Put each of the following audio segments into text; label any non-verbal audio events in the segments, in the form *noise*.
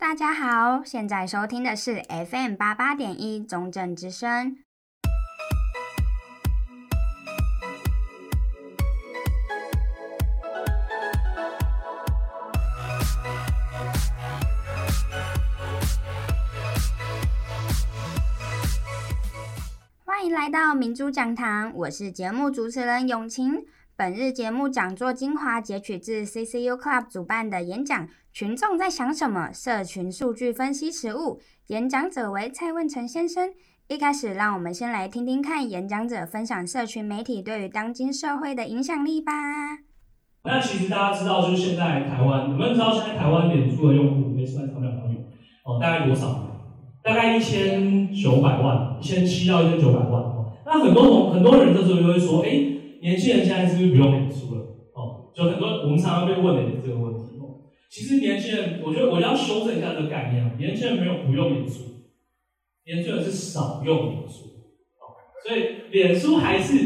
大家好，现在收听的是 FM 八八点一中正之声。欢迎来到明珠讲堂，我是节目主持人永晴。本日节目讲座精华截取自 CCU Club 主办的演讲。群众在想什么？社群数据分析实务。演讲者为蔡问成先生。一开始，让我们先来听听看演讲者分享社群媒体对于当今社会的影响力吧。那其实大家知道，就是现在台湾，你们知道现在台湾脸书的用户没算上面网友哦，大概多少？大概一千九百万，一千七到一千九百万。那很多很多人这时候就会说，哎，年轻人现在是不是不用脸书了？哦，就很多我们常常被问的这个问题。哦其实年轻人，我觉得我要修正一下这个概念啊。年轻人没有不用脸书，年轻人是少用脸书，哦所以脸书还是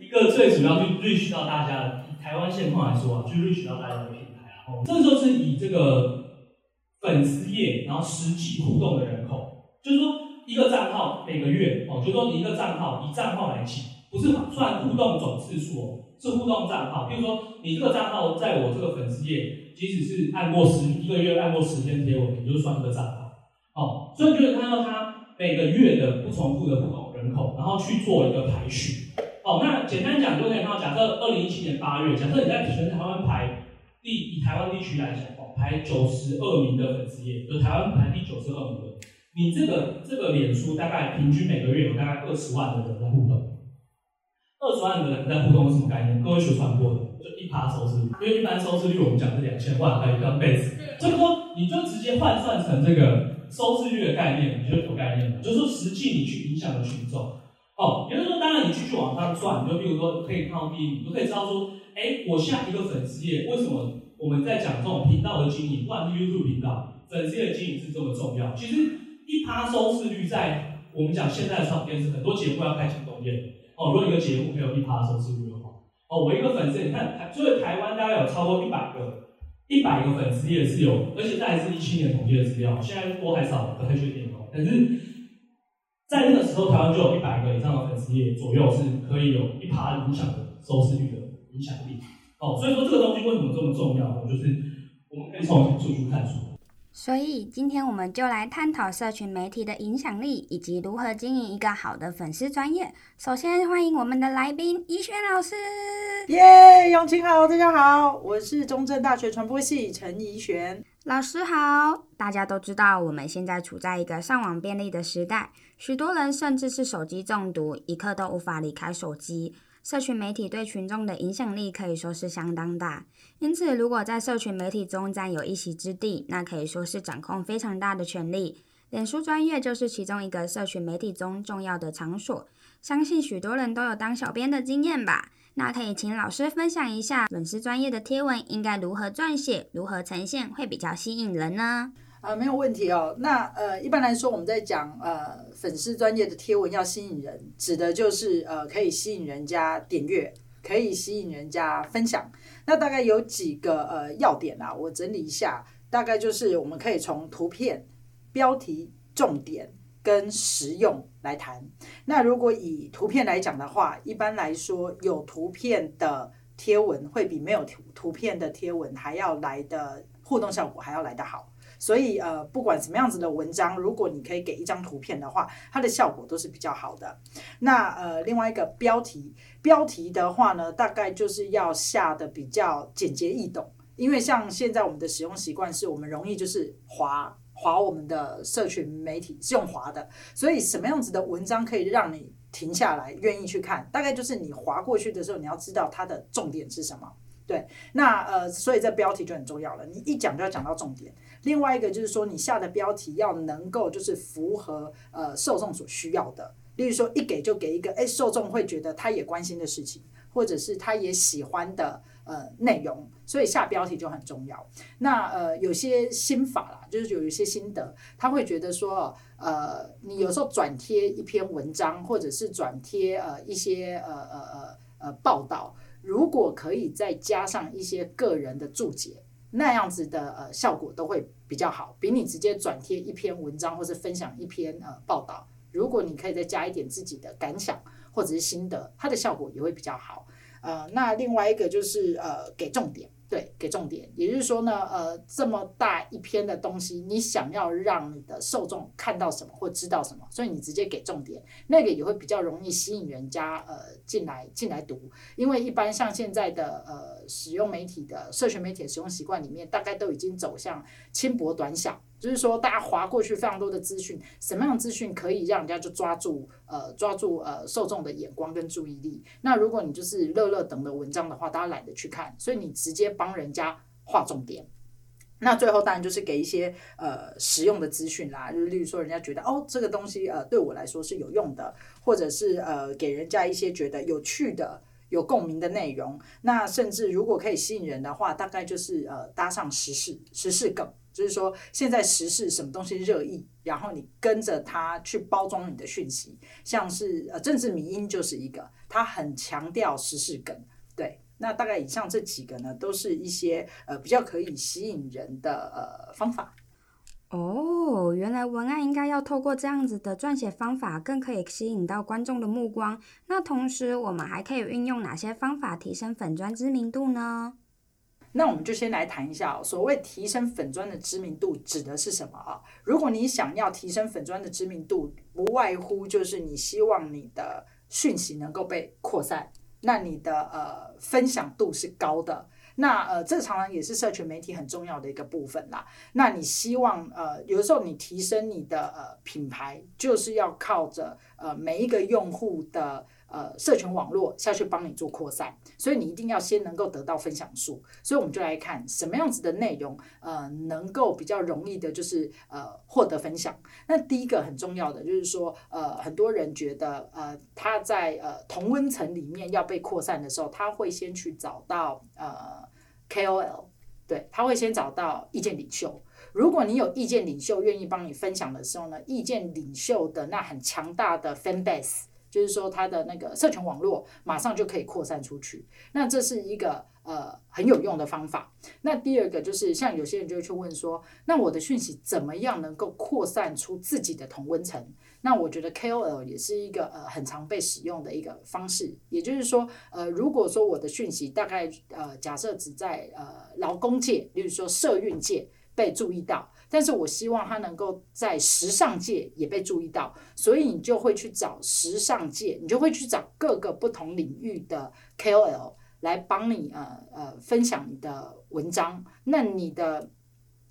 一个最主要去 reach 到大家的。以台湾现况来说啊，去 reach 到大家的品牌啊。这就是以这个粉丝页，然后实际互动的人口，就是说一个账号每个月哦，就是说你一个账号以账号来计，不是算互动总次数哦，是互动账号。比如说你这个账号在我这个粉丝页。即使是按过十一个月，按过十天贴文，你就算一个账号，哦，所以就是看到它每个月的不重复的不同人口，然后去做一个排序，哦，那简单讲就可以看到，假设二零一七年八月，假设你在全台湾排第以台湾地区来讲，哦，排九十二名的粉丝页，就台湾排第九十二名的，你这个这个脸书大概平均每个月有大概二十万的人在互动，二十万的人在互动是什么概念？各位学传播的。就一趴收视率，因为一般收视率我们讲是两千万，还有一个 base，所以说你就直接换算成这个收视率的概念，你就有概念了。就是说实际你去影响的群众，哦，也就是说，当然你继续往上算，你就比如说可以看到第一，你就可以知道说，哎，我下一个粉丝页为什么我们在讲这种频道的经营，不管是 YouTube 频道，粉丝页的经营是这么重要。其实一趴收视率在我们讲现在的唱片是很多节目要开启动业，哦，如果一个节目没有一趴的收视率的话。哦，我一个粉丝，你看台，就是台湾大概有超过一百个，一百个粉丝页是有，而且这还是一七年统计的资料，现在多还少不太确定哦。但是在那个时候，台湾就有一百个以上的粉丝页左右是可以有一趴影响的收视率的影响力。哦，所以说这个东西为什么这么重要呢？就是我们可以从数据看出。所以今天我们就来探讨社群媒体的影响力，以及如何经营一个好的粉丝专业。首先欢迎我们的来宾宜轩老师。耶，永晴好，大家好，我是中正大学传播系陈怡璇老师好。大家都知道，我们现在处在一个上网便利的时代，许多人甚至是手机中毒，一刻都无法离开手机。社群媒体对群众的影响力可以说是相当大，因此如果在社群媒体中占有一席之地，那可以说是掌控非常大的权力。脸书专业就是其中一个社群媒体中重要的场所，相信许多人都有当小编的经验吧？那可以请老师分享一下粉丝专业的贴文应该如何撰写、如何呈现会比较吸引人呢？啊，没有问题哦。那呃，一般来说，我们在讲呃粉丝专业的贴文要吸引人，指的就是呃可以吸引人家点阅，可以吸引人家分享。那大概有几个呃要点啊，我整理一下，大概就是我们可以从图片、标题、重点跟实用来谈。那如果以图片来讲的话，一般来说有图片的贴文会比没有图图片的贴文还要来的互动效果还要来得好。所以呃，不管什么样子的文章，如果你可以给一张图片的话，它的效果都是比较好的。那呃，另外一个标题，标题的话呢，大概就是要下的比较简洁易懂，因为像现在我们的使用习惯是我们容易就是滑滑我们的社群媒体是用滑的，所以什么样子的文章可以让你停下来愿意去看？大概就是你滑过去的时候，你要知道它的重点是什么。对，那呃，所以这标题就很重要了。你一讲就要讲到重点。另外一个就是说，你下的标题要能够就是符合呃受众所需要的。例如说，一给就给一个，哎，受众会觉得他也关心的事情，或者是他也喜欢的呃内容。所以下标题就很重要。那呃，有些心法啦，就是有一些心得，他会觉得说，呃，你有时候转贴一篇文章，或者是转贴呃一些呃呃呃呃报道。如果可以再加上一些个人的注解，那样子的呃效果都会比较好，比你直接转贴一篇文章或是分享一篇呃报道，如果你可以再加一点自己的感想或者是心得，它的效果也会比较好。呃，那另外一个就是呃给重点。对，给重点，也就是说呢，呃，这么大一篇的东西，你想要让你的受众看到什么或知道什么，所以你直接给重点，那个也会比较容易吸引人家呃进来进来读，因为一般像现在的呃使用媒体的社群媒体的使用习惯里面，大概都已经走向轻薄短小。就是说，大家划过去非常多的资讯，什么样的资讯可以让人家就抓住呃抓住呃受众的眼光跟注意力？那如果你就是乐乐等的文章的话，大家懒得去看，所以你直接帮人家划重点。那最后当然就是给一些呃实用的资讯啦，就是例如说人家觉得哦这个东西呃对我来说是有用的，或者是呃给人家一些觉得有趣的、有共鸣的内容。那甚至如果可以吸引人的话，大概就是呃搭上时事时事梗。就是说，现在时事什么东西热议，然后你跟着它去包装你的讯息，像是呃政治迷因就是一个，它很强调时事梗。对，那大概以上这几个呢，都是一些呃比较可以吸引人的呃方法。哦，原来文案应该要透过这样子的撰写方法，更可以吸引到观众的目光。那同时，我们还可以运用哪些方法提升粉专知名度呢？那我们就先来谈一下，所谓提升粉砖的知名度指的是什么啊？如果你想要提升粉砖的知名度，不外乎就是你希望你的讯息能够被扩散，那你的呃分享度是高的，那呃这常常也是社群媒体很重要的一个部分啦。那你希望呃有的时候你提升你的呃品牌，就是要靠着呃每一个用户的。呃，社群网络下去帮你做扩散，所以你一定要先能够得到分享数。所以我们就来看什么样子的内容，呃，能够比较容易的，就是呃获得分享。那第一个很重要的就是说，呃，很多人觉得，呃，他在呃同温层里面要被扩散的时候，他会先去找到呃 KOL，对，他会先找到意见领袖。如果你有意见领袖愿意帮你分享的时候呢，意见领袖的那很强大的 fan base。就是说，它的那个社群网络马上就可以扩散出去，那这是一个呃很有用的方法。那第二个就是，像有些人就会去问说，那我的讯息怎么样能够扩散出自己的同温层？那我觉得 KOL 也是一个呃很常被使用的一个方式。也就是说，呃，如果说我的讯息大概呃假设只在呃劳工界，比如说社运界被注意到。但是我希望他能够在时尚界也被注意到，所以你就会去找时尚界，你就会去找各个不同领域的 KOL 来帮你呃呃分享你的文章，那你的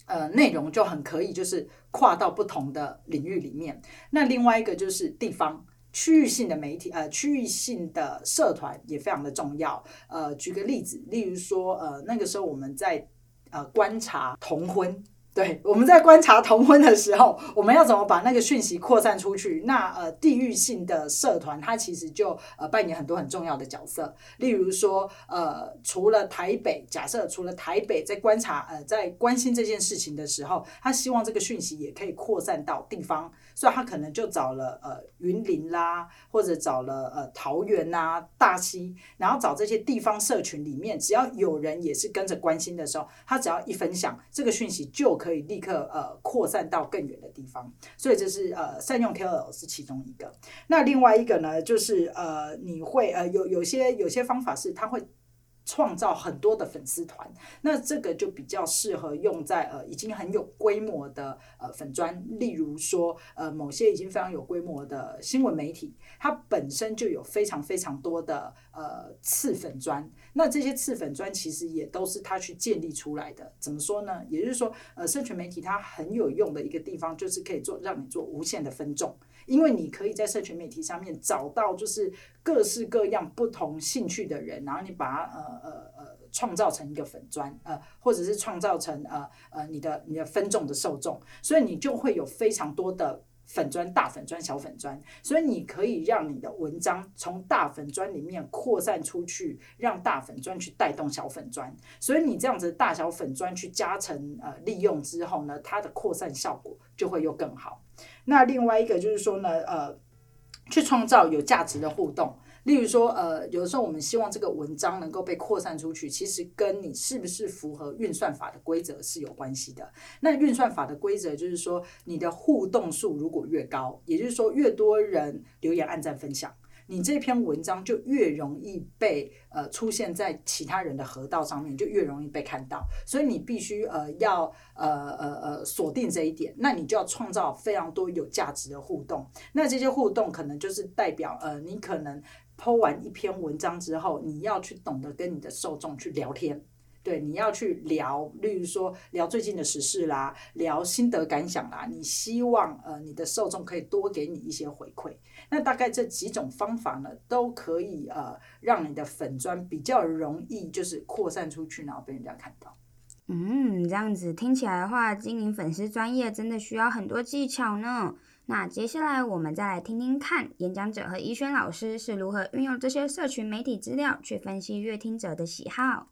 呃内容就很可以就是跨到不同的领域里面。那另外一个就是地方区域性的媒体，呃区域性的社团也非常的重要。呃，举个例子，例如说呃那个时候我们在呃观察同婚。对，我们在观察同婚的时候，我们要怎么把那个讯息扩散出去？那呃，地域性的社团它其实就呃扮演很多很重要的角色。例如说，呃，除了台北，假设除了台北在观察呃在关心这件事情的时候，他希望这个讯息也可以扩散到地方，所以他可能就找了呃云林啦，或者找了呃桃园呐、大溪，然后找这些地方社群里面，只要有人也是跟着关心的时候，他只要一分享这个讯息就。可以立刻呃扩散到更远的地方，所以这是呃善用 KOL 是其中一个。那另外一个呢，就是呃你会呃有有些有些方法是他会。创造很多的粉丝团，那这个就比较适合用在呃已经很有规模的呃粉专，例如说呃某些已经非常有规模的新闻媒体，它本身就有非常非常多的呃次粉专，那这些次粉专其实也都是它去建立出来的。怎么说呢？也就是说，呃，社群媒体它很有用的一个地方，就是可以做让你做无限的分众。因为你可以在社群媒体上面找到就是各式各样不同兴趣的人，然后你把它呃呃呃创造成一个粉专，呃，或者是创造成呃呃你的你的分众的受众，所以你就会有非常多的粉专、大粉专、小粉专，所以你可以让你的文章从大粉专里面扩散出去，让大粉专去带动小粉专，所以你这样子大小粉专去加成呃利用之后呢，它的扩散效果就会又更好。那另外一个就是说呢，呃，去创造有价值的互动。例如说，呃，有的时候我们希望这个文章能够被扩散出去，其实跟你是不是符合运算法的规则是有关系的。那运算法的规则就是说，你的互动数如果越高，也就是说越多人留言、按赞、分享。你这篇文章就越容易被呃出现在其他人的河道上面，就越容易被看到。所以你必须呃要呃呃呃锁定这一点，那你就要创造非常多有价值的互动。那这些互动可能就是代表呃你可能剖完一篇文章之后，你要去懂得跟你的受众去聊天。对，你要去聊，例如说聊最近的时事啦，聊心得感想啦。你希望呃你的受众可以多给你一些回馈。那大概这几种方法呢，都可以呃让你的粉砖比较容易就是扩散出去，然后被人家看到。嗯，这样子听起来的话，经营粉丝专业真的需要很多技巧呢。那接下来我们再来听听看，演讲者和怡萱老师是如何运用这些社群媒体资料去分析阅听者的喜好。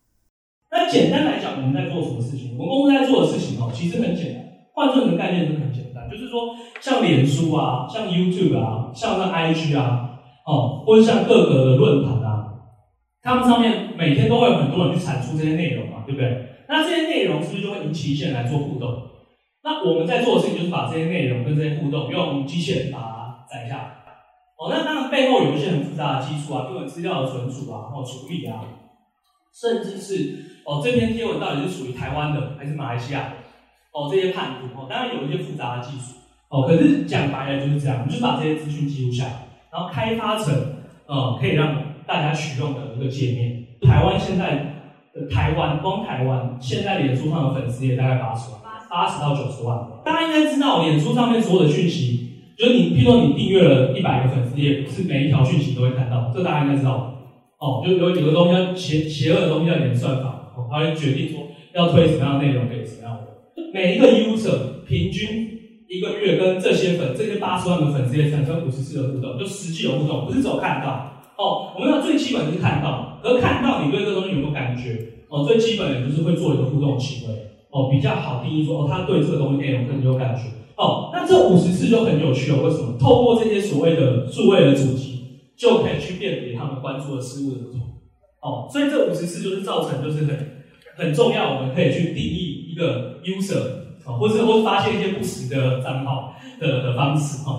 那简单来讲，我们在做什么事情？我们公司在做的事情哦，其实很简单，换算的概念是很简单，就是说，像脸书啊，像 YouTube 啊，像那 IG 啊，哦，或者像各个的论坛啊，他们上面每天都会有很多人去产出这些内容嘛，对不对？那这些内容是不是就会引起一些人来做互动？那我们在做的事情就是把这些内容跟这些互动用机器人把它载下。哦，那当然背后有一些很复杂的基础啊，各种资料的存储啊，然后处理啊，甚至是。哦，这篇贴文到底是属于台湾的还是马来西亚的？哦，这些判读哦，当然有一些复杂的技术哦。可是讲白了就是这样，你就把这些资讯记录下来，然后开发成呃可以让大家取用的一个界面。台湾现在的台湾，光台湾现在脸书上的粉丝也大概八十万，八十到九十万。大家应该知道，脸书上面所有的讯息，就是你，譬如说你订阅了一百个粉丝页，不是每一条讯息都会看到，这大家应该知道。哦，就有几个东西叫邪邪恶的东西叫演算法。哦，它会决定说要推什么样的内容给什么样的人。每一个 user 平均一个月跟这些粉这些八十万的粉丝也产生五十次的互动，就实际有互动，不是只有看到。哦，我们要最基本的是看到，而看到你对这东西有没有感觉？哦，最基本的就是会做一个互动行为。哦，比较好定义说哦，他对这个东西内容更有感觉。哦，那这五十次就很有趣了。为什么？透过这些所谓的数位的主题，就可以去辨别他们关注的事物的不同。哦，所以这五十次就是造成就是很。很重要，我们可以去定义个 user 啊，或是或是发现一些不实的账号的的方式哈。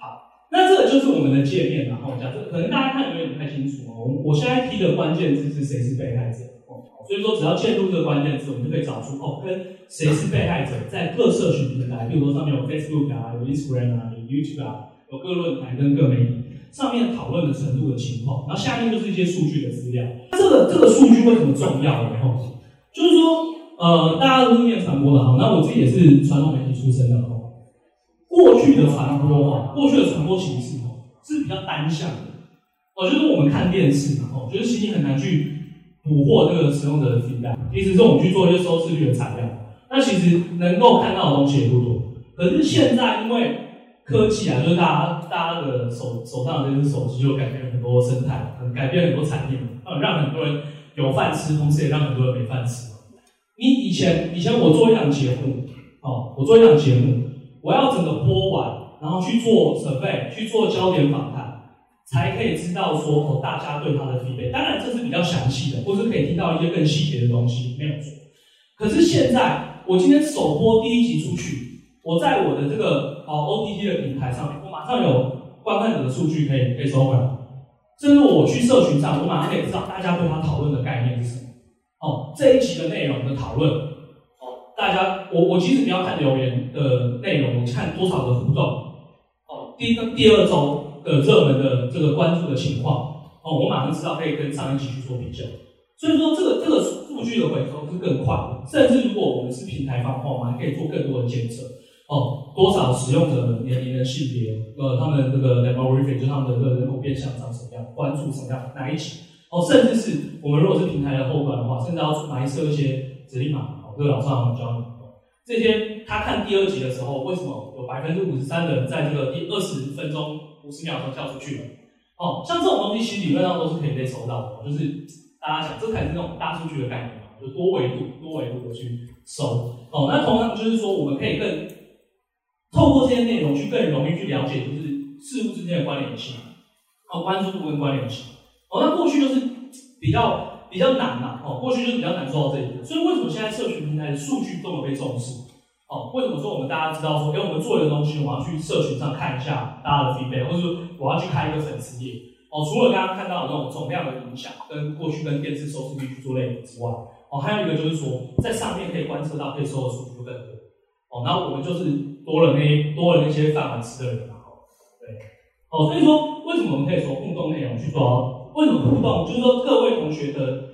好，那这个就是我们的界面，然后讲这可能大家看有点不太清楚哦。我我现在提的关键字是谁是被害者哦，所以说只要键入这个关键字，我们就可以找出哦，跟谁是被害者，在各社群平台，比如说上面有 Facebook 啊，有 Instagram 啊，有 YouTube 啊，有各论坛跟各媒体上面讨论的程度的情况，然后下面就是一些数据的资料。这个这个数据为什么重要呢？哈。就是说，呃，大家都是念传播的哈，那我自己也是传统媒体出身的哦。过去的传播哈，过去的传播形式哈是比较单向的，哦，就是我们看电视嘛，哦，就是其实很难去捕获这个使用者的 feedback，意思是我们去做一些收视率的采样，那其实能够看到的东西也不多。可是现在因为科技啊，就是大家大家的手手上的这只手机，就改变很多生态，改变很多产业，呃，让很多人。有饭吃，同时也让很多人没饭吃。你以前，以前我做一档节目，哦，我做一档节目，我要整个播完，然后去做准备，去做焦点访谈，才可以知道说哦，大家对他的批评。当然这是比较详细的，或是可以听到一些更细节的东西，没有错。可是现在，我今天首播第一集出去，我在我的这个哦 OTT 的平台上面，我马上有观看者的数据可以可以收回来。甚至我去社群上，我马上可以知道大家对他讨论的概念是什么。哦，这一集的内容的讨论，哦，大家，我我其实你要看留言的内容，我看多少的互动。哦，第一个第二周的热门的这个关注的情况，哦，我马上知道可以跟上一集去做比较。所以说，这个这个数据的回收是更快的。甚至如果我们是平台方的话，我们还可以做更多的检测。哦，多少使用者的年龄的性别，呃，他们这个 demographic 就他们的这个人口变相长什么样，关注什么样哪一集，哦，甚至是我们如果是平台的后端的话，甚至要埋设一些指令码，哦，这个老师好像教你，这些他看第二集的时候，为什么有百分之五十三的人在这个第二十分钟五十秒钟跳出去了？哦，像这种东西其实理论上都是可以被收到的，就是大家想，这才是那种大数据的概念嘛，就多维度、多维度的去收。哦，那同样就是说，我们可以更。透过这些内容去更容易去了解，就是事物之间的关联性。哦，关注度跟关联性。哦，那过去就是比较比较难嘛，哦，过去就是比较难做到这一点。所以为什么现在社群平台的数据这么被重视？哦，为什么说我们大家知道说，哎，我们做一个东西，我要去社群上看一下大家的 feedback，或者说我要去开一个粉丝页。哦，除了刚刚看到的那种总量的影响，跟过去跟电视收视率去做类比之外，哦，还有一个就是说，在上面可以观测到可以收的数据更多。哦，然后我们就是多了那多了那些饭碗吃的人嘛，哦，对，哦，所以说为什么我们可以说互动内容去做？为什么互动？就是说各位同学的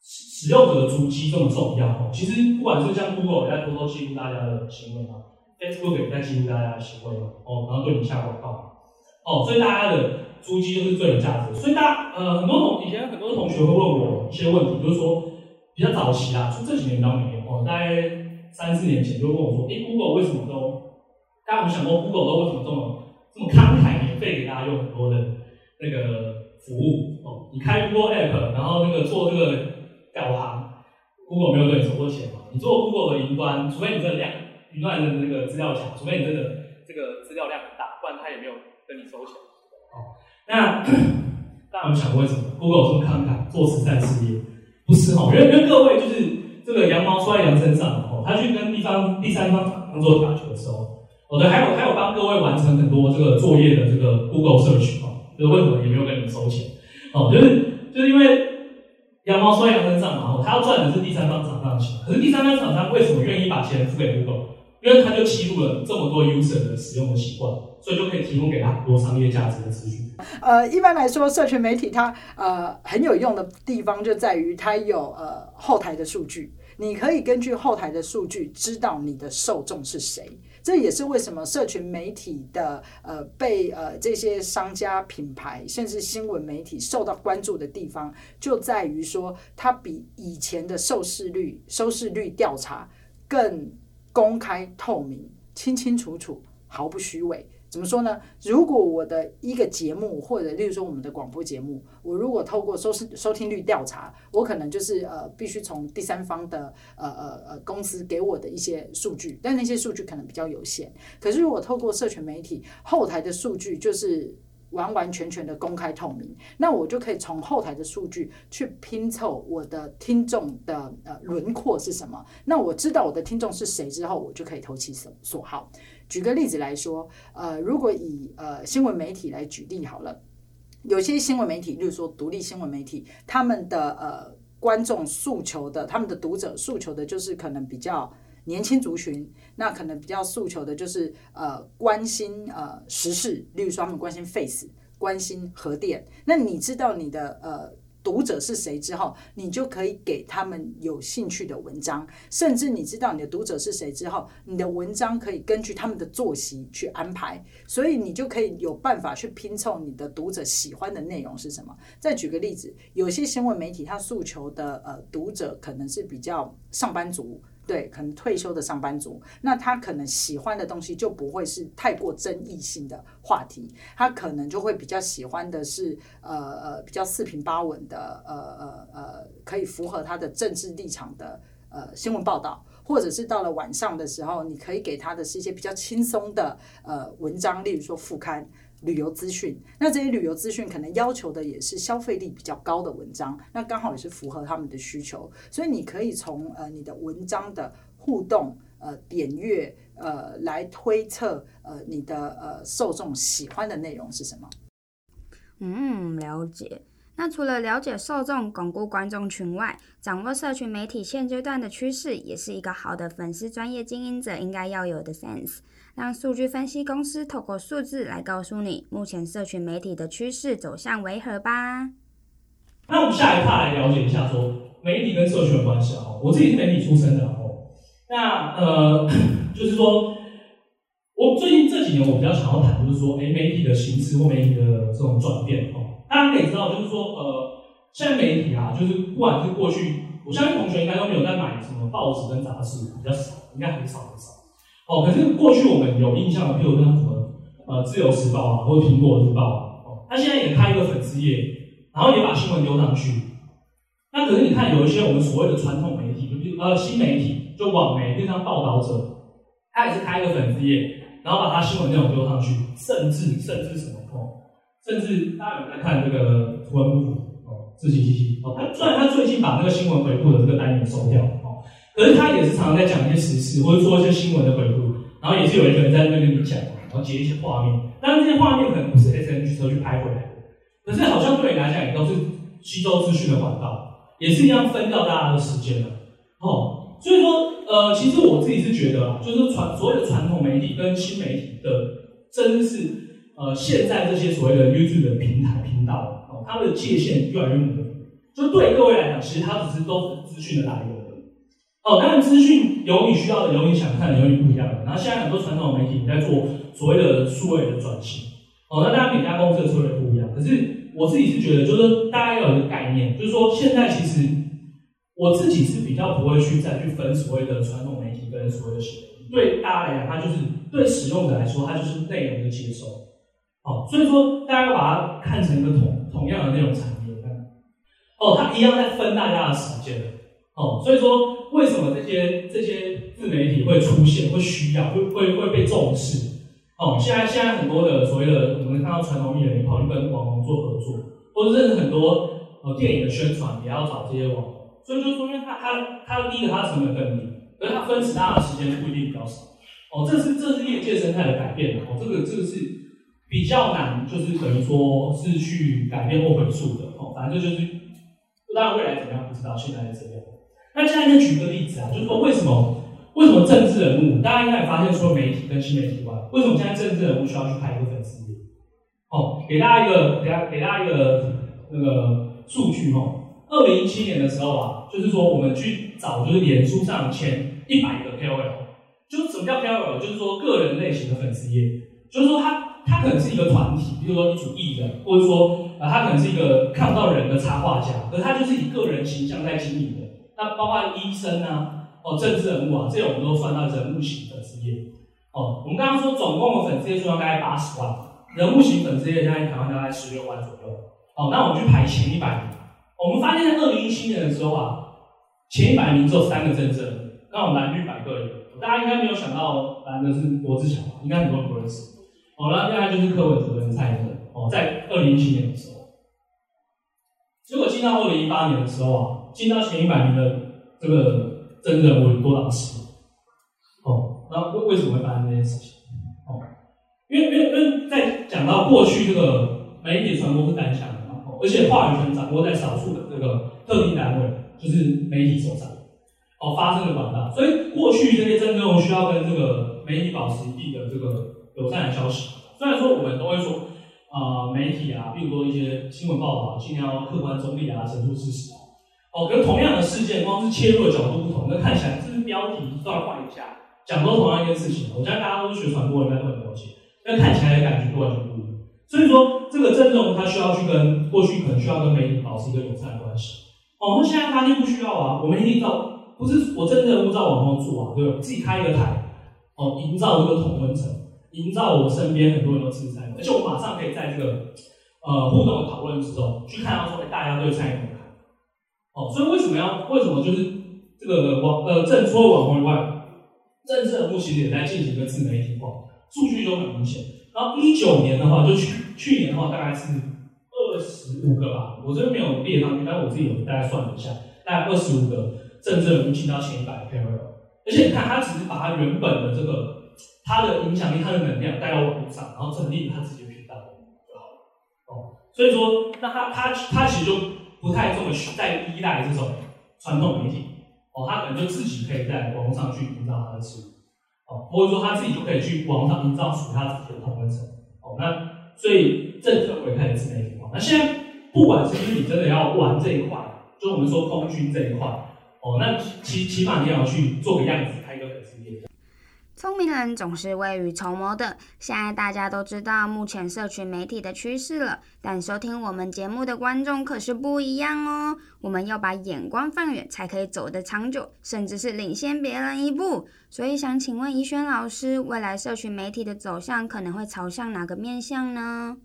使用者的足迹这么重要？哦，其实不管是像 Google 也在偷偷记录大家的行为嘛，Facebook 也在记录大家的行为嘛，哦，然后对你下广告，哦，所以大家的足迹就是最有价值。所以大家呃很多同以前很多同学会问我一些问题，就是说比较早期啊，就这几年当没有哦，大概。三四年前就问我说：“哎，Google 为什么都？大家有没有想过，Google 都为什么这么这么慷慨，免费给大家用很多的那个服务？哦，你开 Google App，然后那个做这个导航，Google 没有对你收过钱嘛？你做 Google 的云端，除非你真的量云端的那个资料强，除非你真的这个资料量很大，不然他也没有跟你收钱。哦，那大家有想过为什么 Google 这么慷慨，做慈善事业？不是哈，因为因为各位就是。”这个羊毛出在羊身上哦，他去跟地方第三方厂商做打球的时候，哦对，还有还有帮各位完成很多这个作业的这个 Google Search，就是为什么也没有跟你们收钱哦，就是就是因为羊毛出在羊身上嘛，他要赚的是第三方厂商的钱，可是第三方厂商为什么愿意把钱付给 Google？因为他就记录了这么多 user 的使用的习惯，所以就可以提供给他很多商业价值的资讯。呃，一般来说，社群媒体它呃很有用的地方就在于它有呃后台的数据，你可以根据后台的数据知道你的受众是谁。这也是为什么社群媒体的呃被呃这些商家品牌甚至新闻媒体受到关注的地方，就在于说它比以前的收视率收视率调查更公开透明、清清楚楚、毫不虚伪。怎么说呢？如果我的一个节目，或者例如说我们的广播节目，我如果透过收视收听率调查，我可能就是呃必须从第三方的呃呃呃公司给我的一些数据，但那些数据可能比较有限。可是如果透过社群媒体后台的数据，就是完完全全的公开透明，那我就可以从后台的数据去拼凑我的听众的呃轮廓是什么。那我知道我的听众是谁之后，我就可以投其所所好。举个例子来说，呃，如果以呃新闻媒体来举例好了，有些新闻媒体，例如说独立新闻媒体，他们的呃观众诉求的，他们的读者诉求的就是可能比较年轻族群，那可能比较诉求的就是呃关心呃时事，例如说他们关心 Face，关心核电，那你知道你的呃。读者是谁之后，你就可以给他们有兴趣的文章，甚至你知道你的读者是谁之后，你的文章可以根据他们的作息去安排，所以你就可以有办法去拼凑你的读者喜欢的内容是什么。再举个例子，有些新闻媒体他诉求的呃读者可能是比较上班族。对，可能退休的上班族，那他可能喜欢的东西就不会是太过争议性的话题，他可能就会比较喜欢的是呃呃比较四平八稳的呃呃呃可以符合他的政治立场的呃新闻报道，或者是到了晚上的时候，你可以给他的是一些比较轻松的呃文章，例如说副刊。旅游资讯，那这些旅游资讯可能要求的也是消费力比较高的文章，那刚好也是符合他们的需求，所以你可以从呃你的文章的互动、呃点阅、呃来推测呃你的呃受众喜欢的内容是什么。嗯，了解。那除了了解受众、巩固观众群外，掌握社群媒体现阶段的趋势，也是一个好的粉丝专业经营者应该要有的 sense。让数据分析公司透过数字来告诉你，目前社群媒体的趋势走向为何吧。那我们下一趴来了解一下，说媒体跟社群的关系啊。我自己是媒体出身的哦。那呃，*coughs* 就是说，我最近这几年我比较想要谈，就是说，哎，媒体的形式或媒体的这种转变哦。大家可以知道，就是说，呃，现在媒体啊，就是不管是过去，我相信同学应该都没有在买什么报纸跟杂志，比较少，应该很少很少。哦，可是过去我们有印象的，譬如像什么呃《自由时报》啊，或者《苹果日报》哦，他现在也开一个粉丝页，然后也把新闻丢上去。那可是你看，有一些我们所谓的传统媒体，就比如呃新媒体，就网媒，就像报道者，他也是开一个粉丝页，然后把他新闻内容丢上去，甚至甚至什么哦，甚至大家有在看这个图文不符哦，志祺七七哦，他虽然他最近把那个新闻回顾的这个单元收掉哦，可是他也是常常在讲一些时事或者说一些新闻的回顾，然后也是有一个人在那边跟你讲，然后截一些画面，但是这些画面可能不是 SNG 车去拍回来的，可是好像对你来讲也都是吸收资讯的管道，也是一样分掉大家的时间的哦，所以说呃，其实我自己是觉得啊，就是传所谓的传统媒体跟新媒体的真是。呃，现在这些所谓的 YouTube 的平台频道哦，它的界限越来越模糊。就对各位来讲，其实它只是都是资讯的来源哦。当然，资讯有你需要的，有你想看的，有你不一样的。然后现在很多传统媒体在做所谓的数位的转型哦。那当然每家公司的策略不一样。可是我自己是觉得，就是大家要有一个概念，就是说现在其实我自己是比较不会去再去分所谓的传统媒体跟所谓的新媒体。对大家来讲，它就是对使用者来说，它就是内容的接收。哦，所以说大家把它看成一个同同样的那种产业，哦，它一样在分大家的时间，哦，所以说为什么这些这些自媒体会出现，会需要，会会会被重视？哦，现在现在很多的所谓的我们看到传统艺人跑去跟网红做合作，或者甚至很多呃电影的宣传也要找这些网红，所以就说因为它它它第一个它的成本更低，而他分时大的时间不一定比较少，哦，这是这是业界生态的改变，哦，这个这个是。比较难，就是等于说是去改变或回溯的哦，反正就是，当然未来怎么样不知道，现在是这样。那现在就举个例子啊，就是说为什么为什么政治人物，大家应该也发现，说媒体跟新媒体以外，为什么现在政治人物需要去开一个粉丝页？哦，给大家一个，给大给大家一个那个数据哦。二零一七年的时候啊，就是说我们去找就是脸书上前一百个 KOL，就是什么叫 KOL？就是说个人类型的粉丝页，就是说他。他可能是一个团体，比如说一组艺人，或者说啊，他可能是一个看不到人的插画家，可是他就是以个人形象在经营的。那包括医生啊，哦，政治人物啊，这些我们都算到人物型粉丝页。哦，我们刚刚说总共的粉丝页数量大概八十万，人物型粉丝页现在台湾大概十六万左右。哦，那我们去排前一百名，我们发现在二零一七年的时候啊，前一百名只有三个政治人物，那我们蓝绿白各一个，大家应该没有想到蓝的是罗志祥吧？应该很多人不认识。哦，那接下来就是柯文哲跟蔡英文哦，在二零一七年的时候，结果进到二零一八年的时候啊，进到前一百名的这个真人物多老师哦，那为为什么会发生这件事情？哦，因为因为因为在讲到过去这个媒体传播是单向的嘛，哦而且话语权掌握在少数的这个特定单位，就是媒体手上，哦，发生的广大，所以过去这些真人物需要跟这个媒体保持一定的这个。友善的消息，虽然说我们都会说，啊、媒体啊，比如说一些新闻报道，尽量要客观中立啊，陈述事实啊。哦，跟同样的事件，光是切入的角度不同，那看起来这是标题都要换一下，讲都同样一件事情。我相信大家都是学传播，应该都很了解，那看起来的感觉完全不一样。所以说，这个郑重他需要去跟过去可能需要跟媒体保持一个友善的关系。哦，那现在发现不需要啊，我们一定照，不是我真正不知道网红做啊，对吧？自己开一个台，哦，营造这个同温层。营造我身边很多人都支持蔡英文，而且我马上可以在这个呃互动的讨论之中去看到说，哎，大家对蔡英文看哦，所以为什么要为什么就是这个网呃政除了网红以外，政治人物其实也在进行一个自媒体化，数据都很明显。然后一九年的话，就去去年的话大概是二十五个吧，我这边没有列上去，但我自己有大概算了一下，大概二十五个政治人物进到前一百 KOL，而且你看他只是把他原本的这个。他的影响力，他的能量带到网络上，然后成立他自己。所以说，那他他他其实就不太这么在依赖这种传统媒体。哦，他可能就自己可以在网络上去营造他的事业。哦，或者说他自己就可以去网上营造属于他自己的同温层。哦，那所以政策会开始是媒体化。那现在不管是不是你真的要玩这一块，就我们说空军这一块，哦，那起起码你要去做个样子。聪明人总是未雨绸缪的。现在大家都知道目前社群媒体的趋势了，但收听我们节目的观众可是不一样哦。我们要把眼光放远，才可以走得长久，甚至是领先别人一步。所以想请问怡轩老师，未来社群媒体的走向可能会朝向哪个面向呢？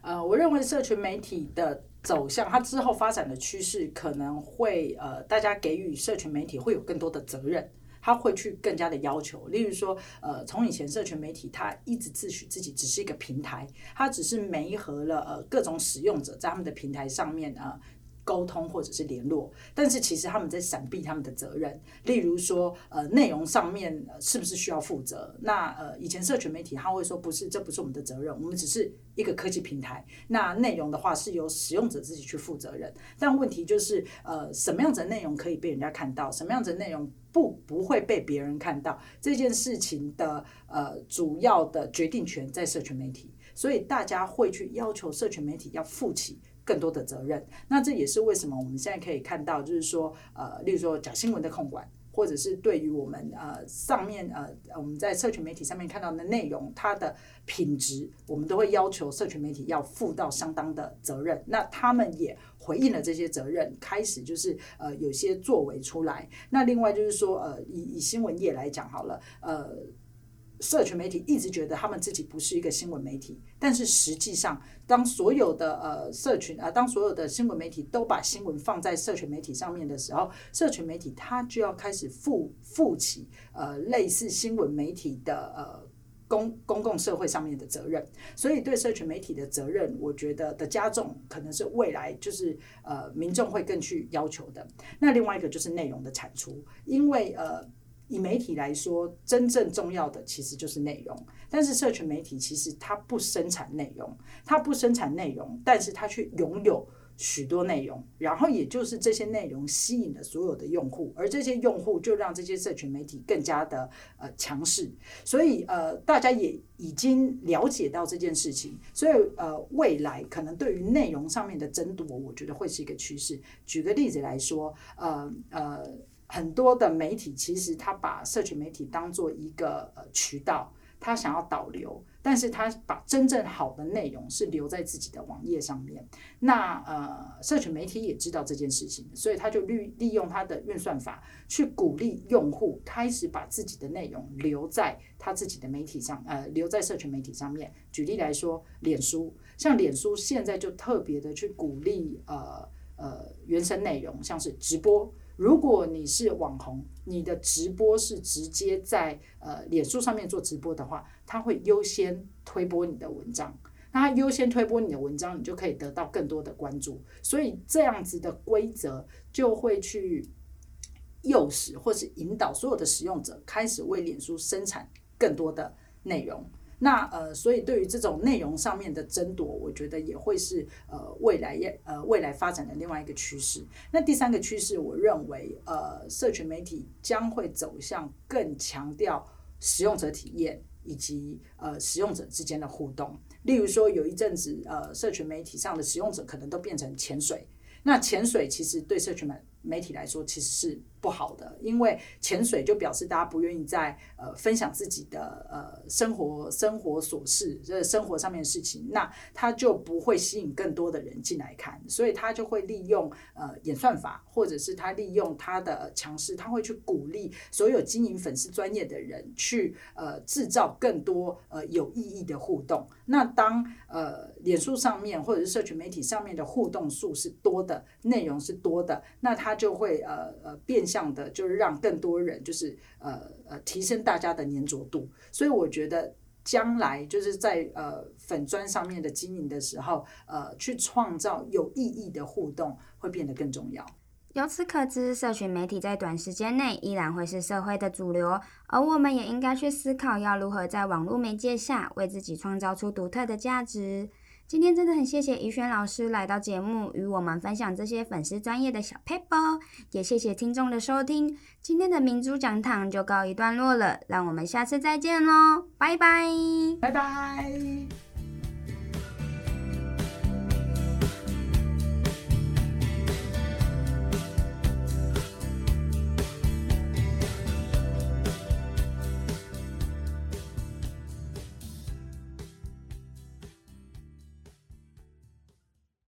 呃，我认为社群媒体的走向，它之后发展的趋势可能会呃，大家给予社群媒体会有更多的责任。他会去更加的要求。例如说，呃，从以前社群媒体，他一直自诩自己只是一个平台，他只是媒合了呃各种使用者在他们的平台上面啊。呃沟通或者是联络，但是其实他们在闪避他们的责任。例如说，呃，内容上面是不是需要负责？那呃，以前社群媒体他会说不是，这不是我们的责任，我们只是一个科技平台。那内容的话是由使用者自己去负责任。但问题就是，呃，什么样子的内容可以被人家看到，什么样子的内容不不会被别人看到？这件事情的呃主要的决定权在社群媒体，所以大家会去要求社群媒体要负起。更多的责任，那这也是为什么我们现在可以看到，就是说，呃，例如说假新闻的控管，或者是对于我们呃上面呃我们在社群媒体上面看到的内容，它的品质，我们都会要求社群媒体要负到相当的责任。那他们也回应了这些责任，开始就是呃有些作为出来。那另外就是说，呃，以以新闻业来讲好了，呃。社群媒体一直觉得他们自己不是一个新闻媒体，但是实际上，当所有的呃社群啊、当所有的新闻媒体都把新闻放在社群媒体上面的时候，社群媒体它就要开始负负起呃类似新闻媒体的呃公 *laughs* 公共社会上面的责任。所以对社群媒体的责任，我觉得的加重，可能是未来就是呃民众会更去要求的。那另外一个就是内容的产出，因为呃。以媒体来说，真正重要的其实就是内容。但是社群媒体其实它不生产内容，它不生产内容，但是它却拥有许多内容。然后也就是这些内容吸引了所有的用户，而这些用户就让这些社群媒体更加的呃强势。所以呃，大家也已经了解到这件事情。所以呃，未来可能对于内容上面的争夺，我觉得会是一个趋势。举个例子来说，呃呃。很多的媒体其实他把社群媒体当做一个呃渠道，他想要导流，但是他把真正好的内容是留在自己的网页上面。那呃，社群媒体也知道这件事情，所以他就利利用他的运算法去鼓励用户开始把自己的内容留在他自己的媒体上，呃，留在社群媒体上面。举例来说，脸书，像脸书现在就特别的去鼓励呃呃原生内容，像是直播。如果你是网红，你的直播是直接在呃脸书上面做直播的话，他会优先推播你的文章。那他优先推播你的文章，你就可以得到更多的关注。所以这样子的规则就会去诱使或是引导所有的使用者开始为脸书生产更多的内容。那呃，所以对于这种内容上面的争夺，我觉得也会是呃未来也呃未来发展的另外一个趋势。那第三个趋势，我认为呃，社群媒体将会走向更强调使用者体验以及呃使用者之间的互动。例如说，有一阵子呃，社群媒体上的使用者可能都变成潜水。那潜水其实对社群媒体来说其实是不好的，因为潜水就表示大家不愿意在呃分享自己的呃生活生活琐事，这生活上面的事情，那他就不会吸引更多的人进来看，所以他就会利用呃演算法，或者是他利用他的强势，他会去鼓励所有经营粉丝专业的人去呃制造更多呃有意义的互动。那当呃脸书上面或者是社群媒体上面的互动数是多的，内容是多的，那他它就会呃呃变。相的，就是让更多人，就是呃呃，提升大家的粘着度。所以我觉得将来就是在呃粉砖上面的经营的时候，呃，去创造有意义的互动，会变得更重要。由此可知，社群媒体在短时间内依然会是社会的主流，而我们也应该去思考要如何在网络媒介下为自己创造出独特的价值。今天真的很谢谢于轩老师来到节目，与我们分享这些粉丝专业的小 paper，，也谢谢听众的收听。今天的明珠讲堂就告一段落了，让我们下次再见喽，拜拜，拜拜。